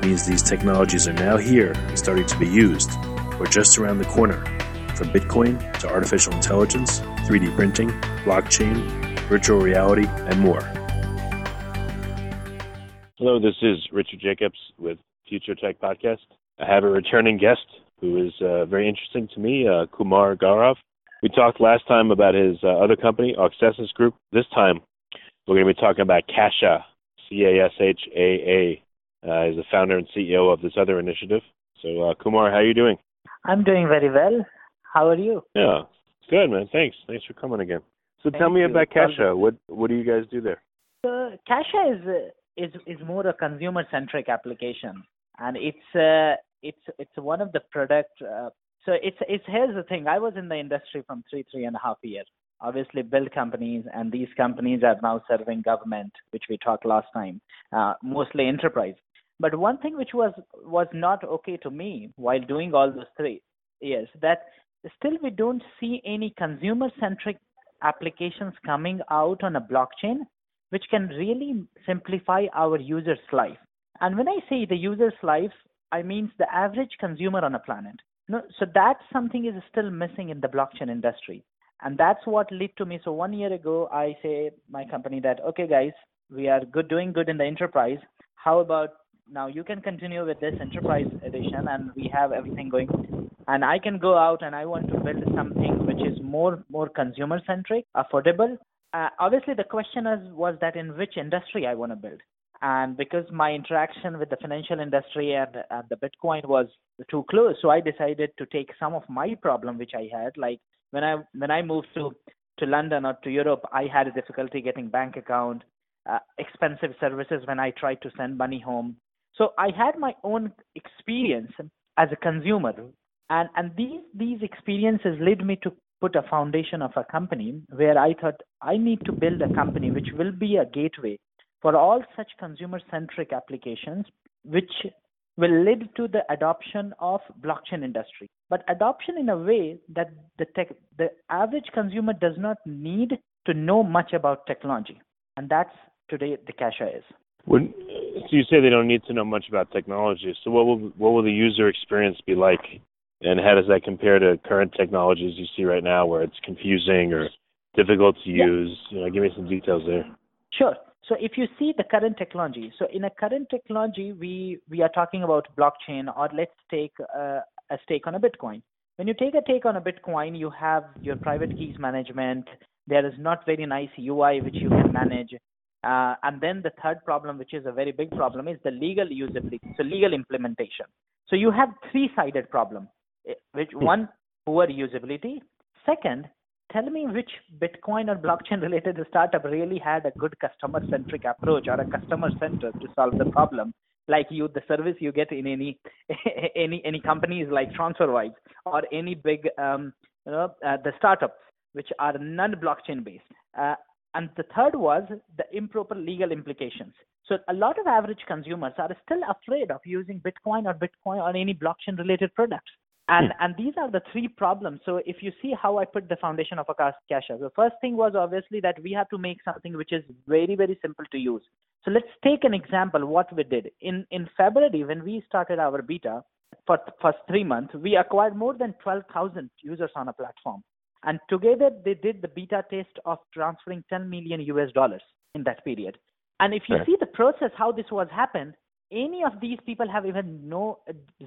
means these technologies are now here and starting to be used, or just around the corner, from Bitcoin to artificial intelligence, 3D printing, blockchain, virtual reality, and more. Hello, this is Richard Jacobs with Future Tech Podcast. I have a returning guest who is uh, very interesting to me, uh, Kumar Gaurav. We talked last time about his uh, other company, Auxesis Group. This time, we're going to be talking about Cashaa, C A S H A A. Uh, he's the founder and CEO of this other initiative. So, uh, Kumar, how are you doing? I'm doing very well. How are you? Yeah, good, man. Thanks. Thanks for coming again. So, Thank tell me you. about Cashaa. What What do you guys do there? So Cashaa is uh, is is more a consumer centric application, and it's uh, it's it's one of the product. Uh, so it's it's here's the thing. I was in the industry from three three and a half years. Obviously, build companies, and these companies are now serving government, which we talked last time, uh, mostly enterprise. But one thing which was was not okay to me while doing all those three years that still we don't see any consumer centric applications coming out on a blockchain which can really simplify our user's life. And when I say the user's life, I mean the average consumer on a planet. No, so that something is still missing in the blockchain industry. And that's what led to me. So one year ago, I say my company that, okay, guys, we are good doing good in the enterprise. How about now you can continue with this enterprise edition and we have everything going and I can go out and I want to build something which is more more consumer centric, affordable. Uh, obviously, the question is was that in which industry I want to build, and because my interaction with the financial industry and, and the Bitcoin was too close, so I decided to take some of my problem which I had, like when I when I moved to to London or to Europe, I had a difficulty getting bank account, uh, expensive services when I tried to send money home. So I had my own experience as a consumer and and these these experiences led me to put a foundation of a company where I thought I need to build a company which will be a gateway for all such consumer centric applications which will lead to the adoption of blockchain industry. But adoption in a way that the tech the average consumer does not need to know much about technology. And that's today the Cashaa is When, so you say they don't need to know much about technology. So what will what will the user experience be like, and how does that compare to current technologies you see right now, where it's confusing or difficult to Yeah. use? You know, give me some details there. Sure. So if you see the current technology, so in a current technology, we we are talking about blockchain, or let's take uh, a stake on a Bitcoin. When you take a take on a Bitcoin, you have your private keys management. There is not very nice UI which you can manage. Uh, and then the third problem, which is a very big problem, is the legal usability, so legal implementation. So you have three-sided problem, eh, which one poor usability. Second, tell me which Bitcoin or blockchain-related startup really had a good customer-centric approach or a customer center to solve the problem. Like you, the service you get in any any any companies like TransferWise or any big um, you know uh, the startups which are non-blockchain based. Uh, and the third was the improper legal implications. So a lot of average consumers are still afraid of using Bitcoin or Bitcoin or any blockchain related products. And hmm. and these are the three problems. So if you see how I put the foundation of a Cas- Cashaa, the first thing was obviously that we have to make something which is very very simple to use. So let's take an example what we did in in February when we started our beta for the first three months, we acquired more than 12,000 users on a platform. And together they did the beta test of transferring 10 million US dollars in that period. And if you Right. see the process, how this was happened, any of these people have even no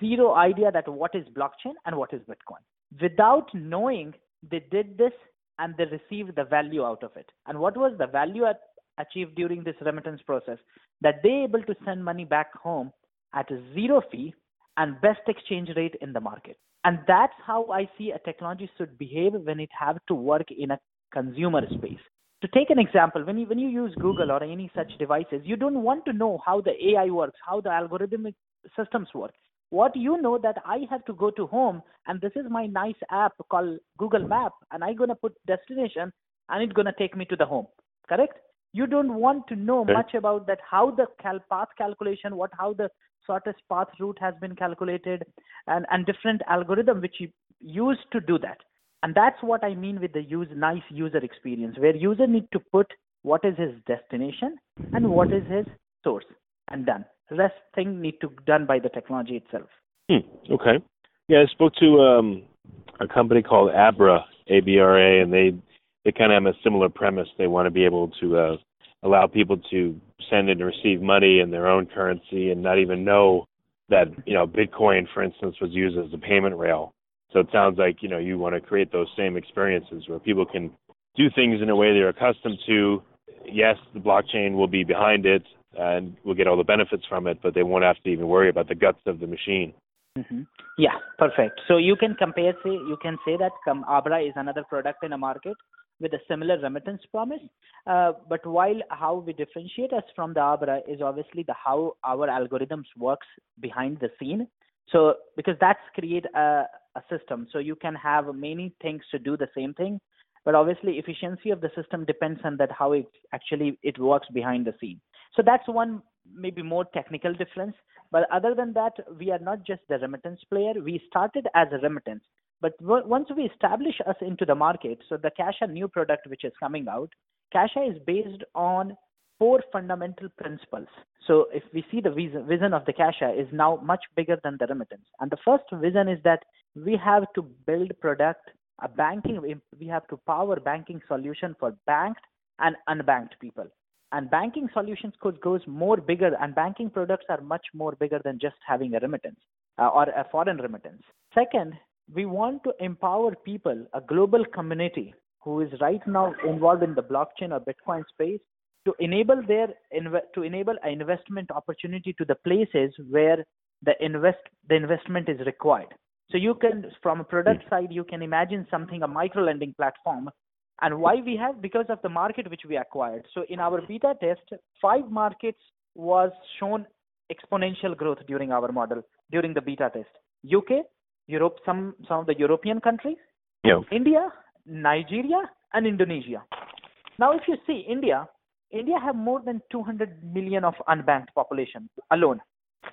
zero idea that what is blockchain and what is Bitcoin. Without knowing, they did this and they received the value out of it. And what was the value at, achieved during this remittance process? That they able to send money back home at a zero fee and best exchange rate in the market. And that's how I see a technology should behave when it have to work in a consumer space. To take an example, when you when you use Google or any such devices, you don't want to know how the AI works, how the algorithmic systems work. What you know that I have to go to home and this is my nice app called Google Map and I'm gonna put destination and it's gonna take me to the home. Correct? You don't want to know Okay. much about that how the cal- path calculation, what how the shortest path route has been calculated and, and different algorithm which you use to do that. And that's what I mean with the use nice user experience, where user need to put what is his destination and what is his source and done. Rest thing need to done by the technology itself. Hmm. Okay. Yeah, I spoke to um, a company called Abra, A-B-R-A, and they they kind of have a similar premise. They want to be able to uh, allow people to send and receive money in their own currency and not even know that you know Bitcoin, for instance, was used as a payment rail. So it sounds like you know you want to create those same experiences where people can do things in a way they're accustomed to. Yes, the blockchain will be behind it and we'll get all the benefits from it, but they won't have to even worry about the guts of the machine. hmm Yeah, perfect. So you can compare, say, you can say that Abra is another product in a market with a similar remittance promise. Uh, but while how we differentiate us from the Abra is obviously the how our algorithms works behind the scene. So because that's create a, a system, so you can have many things to do the same thing, but obviously efficiency of the system depends on that how it actually it works behind the scene. So that's one maybe more technical difference. But other than that, we are not just the remittance player. We started as a remittance, but once we establish us into the market, so the Cashaa new product which is coming out, Cashaa is based on four fundamental principles. So if we see the vision, vision of the Cashaa is now much bigger than the remittance. And the first vision is that we have to build product, a banking, we have to power banking solution for banked and unbanked people and banking solutions could goes more bigger and banking products are much more bigger than just having a remittance uh, or a foreign remittance second we want to empower people a global community who is right now involved in the blockchain or bitcoin space to enable their to enable an investment opportunity to the places where the invest the investment is required. So you can from a product hmm. side you can imagine something a micro lending platform. And why we have? Because of the market which we acquired. So in our beta test five markets was shown exponential growth during our model during the beta test. Uk europe some some of the european countries? Yeah. india nigeria and indonesia. Now if you see india india have more than 200 million of unbanked population alone.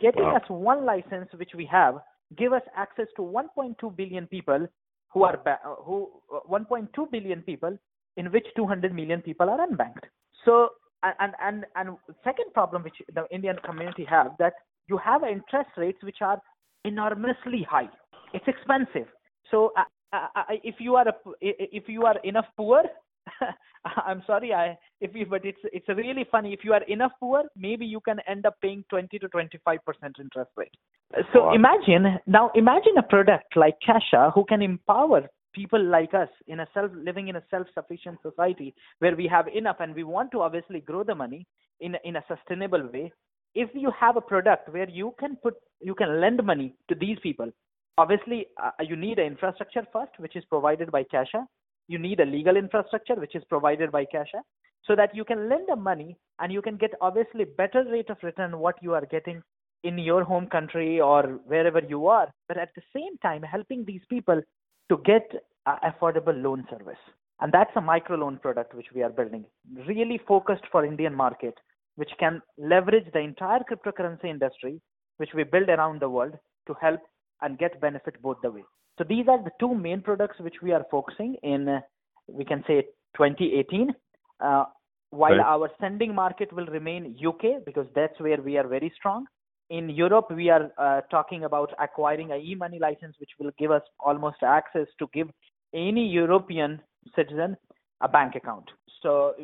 Getting Wow. us one license which we have give us access to 1.2 billion people who are ba- who uh, 1.2 billion people in which 200 million people are unbanked. So and and and second problem which the indian community have that you have interest rates which are enormously high it's expensive. So uh, uh, if you are a, if you are enough poor i'm sorry i if you but it's it's really funny. If you are enough poor maybe you can end up paying 20 to 25 percent interest rate. So Wow. imagine now imagine a product like Cashaa who can empower people like us in a self living in a self sufficient society where we have enough and we want to obviously grow the money in a- in a sustainable way. If you have a product where you can put you can lend money to these people obviously uh, you need an infrastructure first which is provided by Cashaa you need a legal infrastructure which is provided by Cashaa so that you can lend the money and you can get obviously better rate of return what you are getting in your home country or wherever you are but at the same time helping these people to get a affordable loan service. And that's a micro loan product which we are building really focused for indian market which can leverage the entire cryptocurrency industry which we build around the world to help and get benefit both the way so these are the two main products which we are focusing in uh, we can say 2018 uh, while Right. our sending market will remain uk because that's where we are very strong in Europe, we are uh, talking about acquiring a e-money license, which will give us almost access to give any European citizen a bank account. So,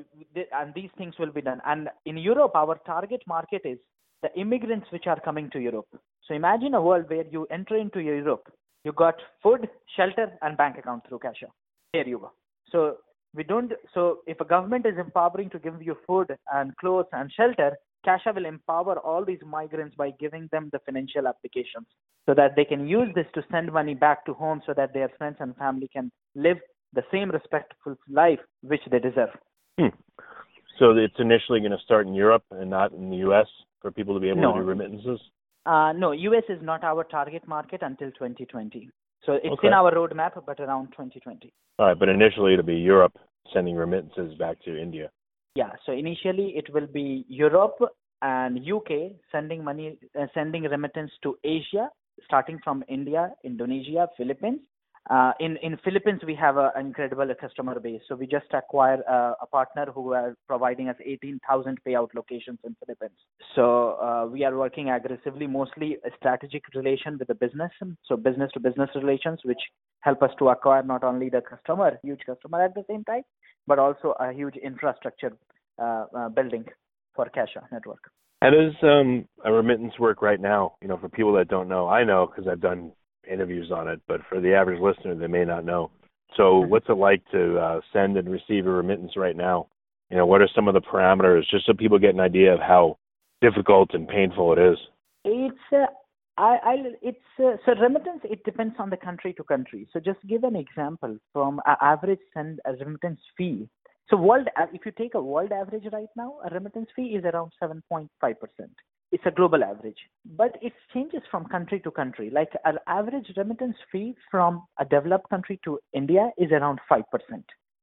and these things will be done. And in Europe, our target market is the immigrants which are coming to Europe. So imagine a world where you enter into Europe, you got food, shelter, and bank account through Cashaa. Here you go. So we don't. So if a government is empowering to give you food and clothes and shelter, Cashaa will empower all these migrants by giving them the financial applications so that they can use this to send money back to home so that their friends and family can live the same respectful life which they deserve. Hmm. So it's initially going to start in Europe and not in the U.S. for people to be able no. to do remittances? Uh, no, U.S. is not our target market until 2020. So it's in our roadmap, but around 2020. All right, but initially it'll be Europe sending remittances back to India. Yeah, so initially it will be Europe and UK sending money, uh, sending remittance to Asia, starting from India, Indonesia, Philippines, in in Philippines, we have an incredible customer base. So we just acquired uh, a partner who are providing us 18,000 payout locations in Philippines. So uh, we are working aggressively, mostly a strategic relation with the business, so business to business relations, which help us to acquire not only the customer, huge customer at the same time, but also a huge infrastructure uh, uh, building for Cashaa network. How does um, a remittance work right now? You know, for people that don't know, I know because I've done interviews on it, but for the average listener, they may not know. So, what's it like to uh, send and receive a remittance right now? You know, what are some of the parameters, just so people get an idea of how difficult and painful it is? It's uh, I, I it's uh, so remittance. It depends on the country to country. So, just give an example from an average send a remittance fee. So, world if you take a world average right now, a remittance fee is around seven point five percent it's a global average, but it changes from country to country. Like an average remittance fee from a developed country to India is around 5%,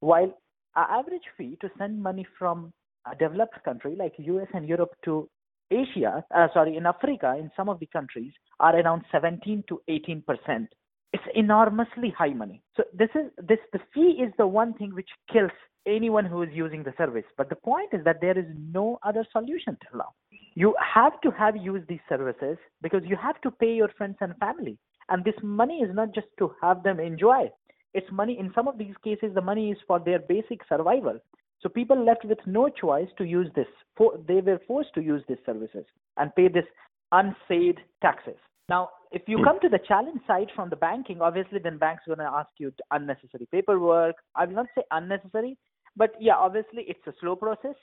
while our average fee to send money from a developed country like US and Europe to Asia, uh, sorry, in Africa, in some of the countries, are around 17 to 18 percent. It's enormously high money. So this is this the fee is the one thing which kills anyone who is using the service. But the point is that there is no other solution till now. You have to have used these services because you have to pay your friends and family. And this money is not just to have them enjoy. It's money, in some of these cases, the money is for their basic survival. So people left with no choice to use this. They were forced to use these services and pay this unsaid taxes. Now, if you hmm. come to the challenge side from the banking, obviously then banks are going to ask you unnecessary paperwork. I will not say unnecessary, but yeah, obviously it's a slow process.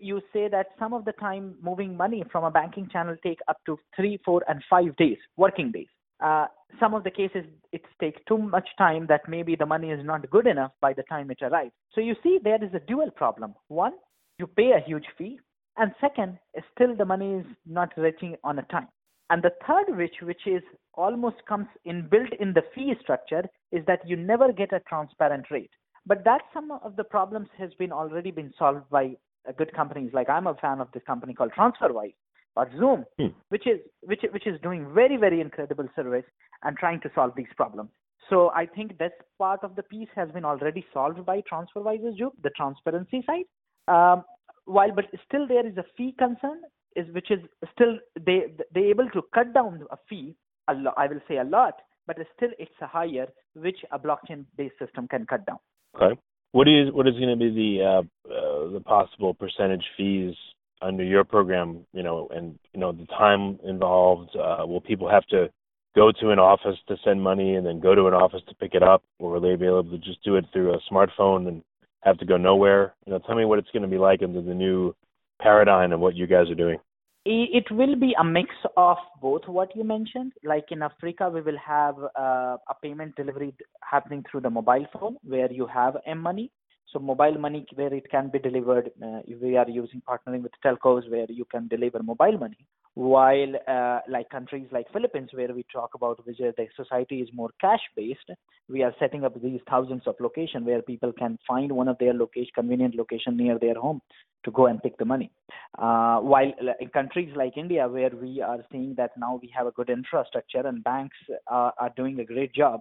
You say that some of the time moving money from a banking channel take up to three, four, and five days, working days. Uh, some of the cases it takes too much time that maybe the money is not good enough by the time it arrives. So you see there is a dual problem. One, you pay a huge fee, and second, still the money is not reaching on a time. And the third, which which is almost comes in built in the fee structure, is that you never get a transparent rate. But that some of the problems has been already been solved by uh, good companies. Like I'm a fan of this company called TransferWise or Xoom, hmm. which is which which is doing very very incredible service and trying to solve these problems. So I think this part of the piece has been already solved by TransferWise's job, the transparency side. Um, while but still there is a fee concern, is which is still they they able to cut down a fee a lot. I will say a lot, but still it's a higher which a blockchain based system can cut down. Okay. What is what is going to be the uh, uh, the possible percentage fees under your program? You know, and you know the time involved. Uh, will people have to go to an office to send money and then go to an office to pick it up, or will they be able to just do it through a smartphone and have to go nowhere? You know, tell me what it's going to be like under the new paradigm of what you guys are doing. It will be a mix of both what you mentioned. Like in Africa, we will have uh, a payment delivery happening through the mobile phone where you have M money. So mobile money where it can be delivered. Uh, we are using partnering with telcos where you can deliver mobile money. While uh, like countries like Philippines where we talk about which the society is more cash based, we are setting up these thousands of locations where people can find one of their location convenient location near their home to go and pick the money. Uh, while in countries like India, where we are seeing that now we have a good infrastructure and banks are, are doing a great job,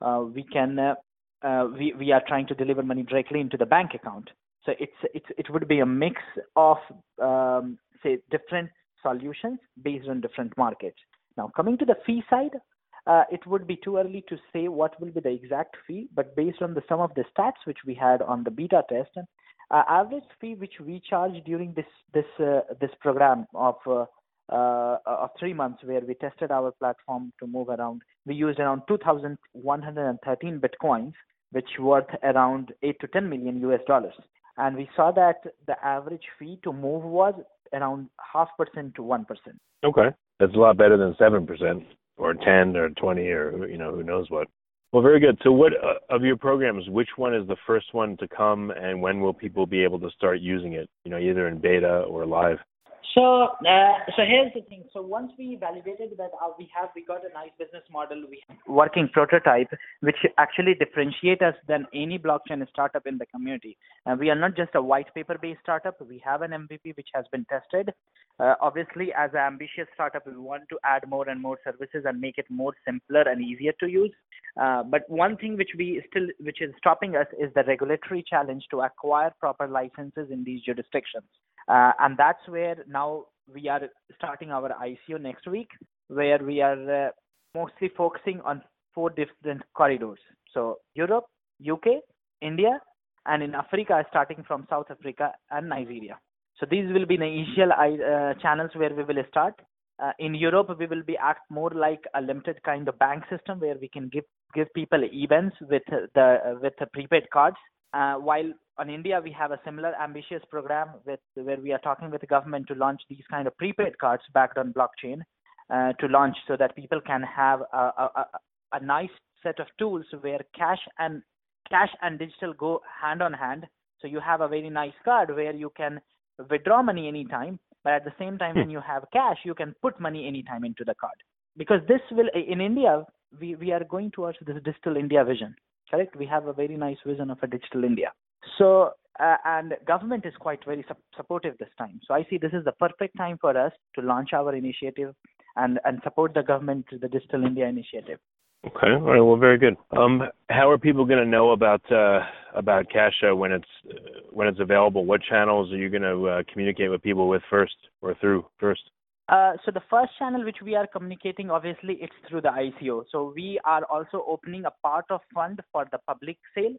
uh, we can uh, uh, we we are trying to deliver money directly into the bank account. So it's it's it would be a mix of um, say different solutions based on different markets. Now coming to the fee side, uh, it would be too early to say what will be the exact fee, but based on the some of the stats which we had on the beta test, uh, average fee which we charge during this this uh, this program of uh, uh, of three months where we tested our platform to move around we used around 2113 bitcoins which worth around 8 to 10 million us dollars and we saw that the average fee to move was around half percent to one percent okay that's a lot better than seven percent or 10 or 20 or you know who knows what well, very good. So, what uh, of your programs, which one is the first one to come, and when will people be able to start using it? You know, either in beta or live. So, uh, so here's the thing. So once we validated that uh, we have, we got a nice business model, we have working prototype, which actually differentiate us than any blockchain startup in the community. And we are not just a white paper based startup. We have an MVP which has been tested. Uh, obviously, as an ambitious startup, we want to add more and more services and make it more simpler and easier to use. Uh, but one thing which we still, which is stopping us, is the regulatory challenge to acquire proper licenses in these jurisdictions. Uh, and that's where now we are starting our ICO next week, where we are uh, mostly focusing on four different corridors. So Europe, UK, India, and in Africa, starting from South Africa and Nigeria. So these will be the initial uh, channels where we will start. Uh, in Europe, we will be act more like a limited kind of bank system where we can give give people events with the with the prepaid cards. Uh, while on India, we have a similar ambitious program with where we are talking with the government to launch these kind of prepaid cards backed on blockchain uh, to launch so that people can have a, a, a, nice set of tools where cash and cash and digital go hand on hand. So you have a very nice card where you can withdraw money anytime, but at the same time, when hmm. you have cash, you can put money anytime into the card. Because this will in India, we, we are going towards this digital India vision. Correct? We have a very nice vision of a digital India. So, uh, and government is quite very su- supportive this time. So I see this is the perfect time for us to launch our initiative and, and support the government to the Digital India initiative. Okay. All right. Well, very good. Um, how are people going to know about uh, about Cashaa when it's uh, when it's available? What channels are you going to uh, communicate with people with first or through first? Uh, so the first channel which we are communicating, obviously, it's through the ICO. So we are also opening a part of fund for the public sale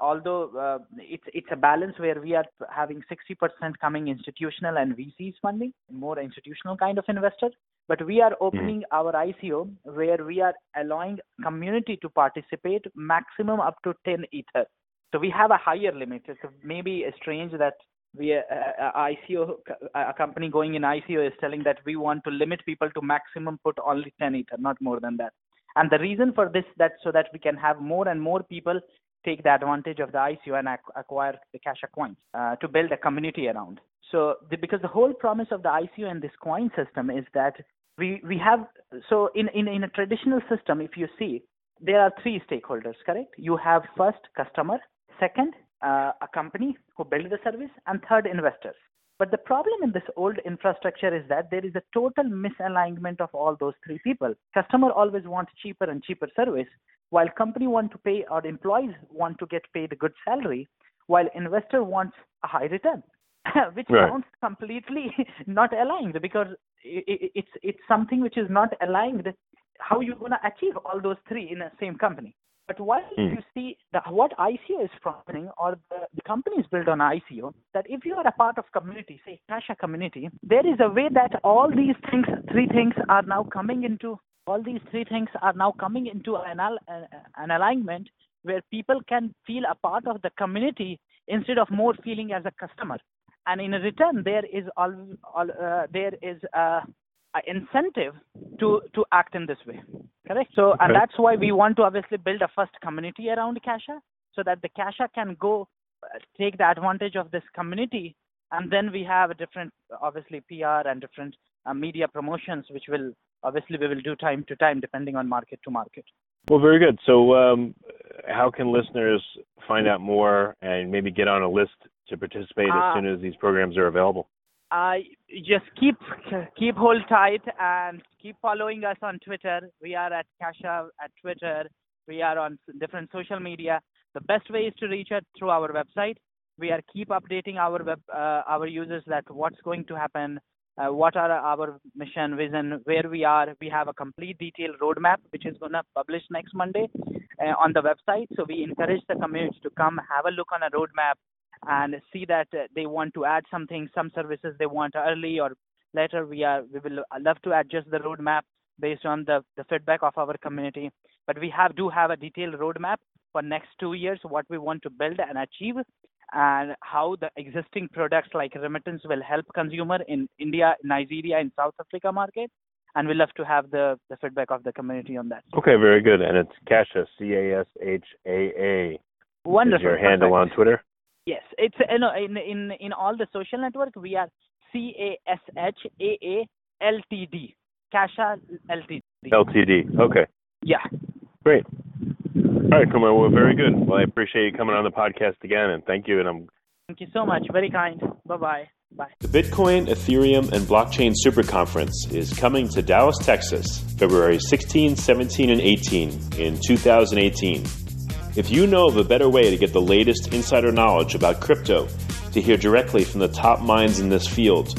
although uh, it's it's a balance where we are having 60% coming institutional and VCs funding, more institutional kind of investor. But we are opening mm-hmm. our ICO where we are allowing community to participate maximum up to 10 ether. So we have a higher limit. It's maybe strange that we uh, uh ICO a company going in ICO is telling that we want to limit people to maximum put only 10 ether, not more than that. And the reason for this that so that we can have more and more people take the advantage of the ICO and acquire the Cashaa coins uh, to build a community around. So the, because the whole promise of the ICO and this coin system is that we, we have so in, in, in a traditional system, if you see, there are three stakeholders, correct? You have first customer, second uh, a company who build the service, and third investors. But the problem in this old infrastructure is that there is a total misalignment of all those three people. Customer always wants cheaper and cheaper service, while company want to pay or employees want to get paid a good salary, while investor wants a high return, which right. sounds completely not aligned because it's it's something which is not aligned. How you gonna achieve all those three in the same company? But while mm. you see the, what ICO is promising or the, the companies built on ICO, that if you are a part of community, say Cashaa community, there is a way that all these things, three things are now coming into, all these three things are now coming into an, an alignment where people can feel a part of the community instead of more feeling as a customer. And in return, there is all, all uh, there is a, incentive to to act in this way correct so okay. and that's why we want to obviously build a first community around Cashaa so that the Cashaa can go uh, take the advantage of this community and then we have a different obviously pr and different uh, media promotions which will obviously we will do time to time depending on market to market well very good so um, how can listeners find out more and maybe get on a list to participate uh, as soon as these programs are available uh, just keep keep hold tight and keep following us on Twitter. We are at Cashaa at Twitter. We are on different social media. The best way is to reach us through our website. We are keep updating our web uh, our users that what's going to happen, uh, what are our mission, vision, where we are. We have a complete detailed roadmap which is going to publish next Monday uh, on the website. So we encourage the community to come have a look on a roadmap and see that uh, they want to add something, some services they want early or later. We are we will love to adjust the roadmap based on the, the feedback of our community. But we have do have a detailed roadmap for next two years, what we want to build and achieve, and how the existing products like remittance will help consumer in India, Nigeria, and South Africa market. And we love to have the, the feedback of the community on that. Okay, very good. And it's Cashaa, C A S H A A. Wonderful. Is your handle on Twitter? Yes, it's uh, you know in in in all the social network we are C A S H A A L T D. Cashaa Ltd. Ltd. Okay. Yeah. Great. All right, Kumar. Well, very good. Well, I appreciate you coming on the podcast again, and thank you. And I'm. Thank you so much. Very kind. Bye bye. Bye. The Bitcoin, Ethereum, and Blockchain Super Conference is coming to Dallas, Texas, February 16, 17, and 18 in 2018. If you know of a better way to get the latest insider knowledge about crypto, to hear directly from the top minds in this field,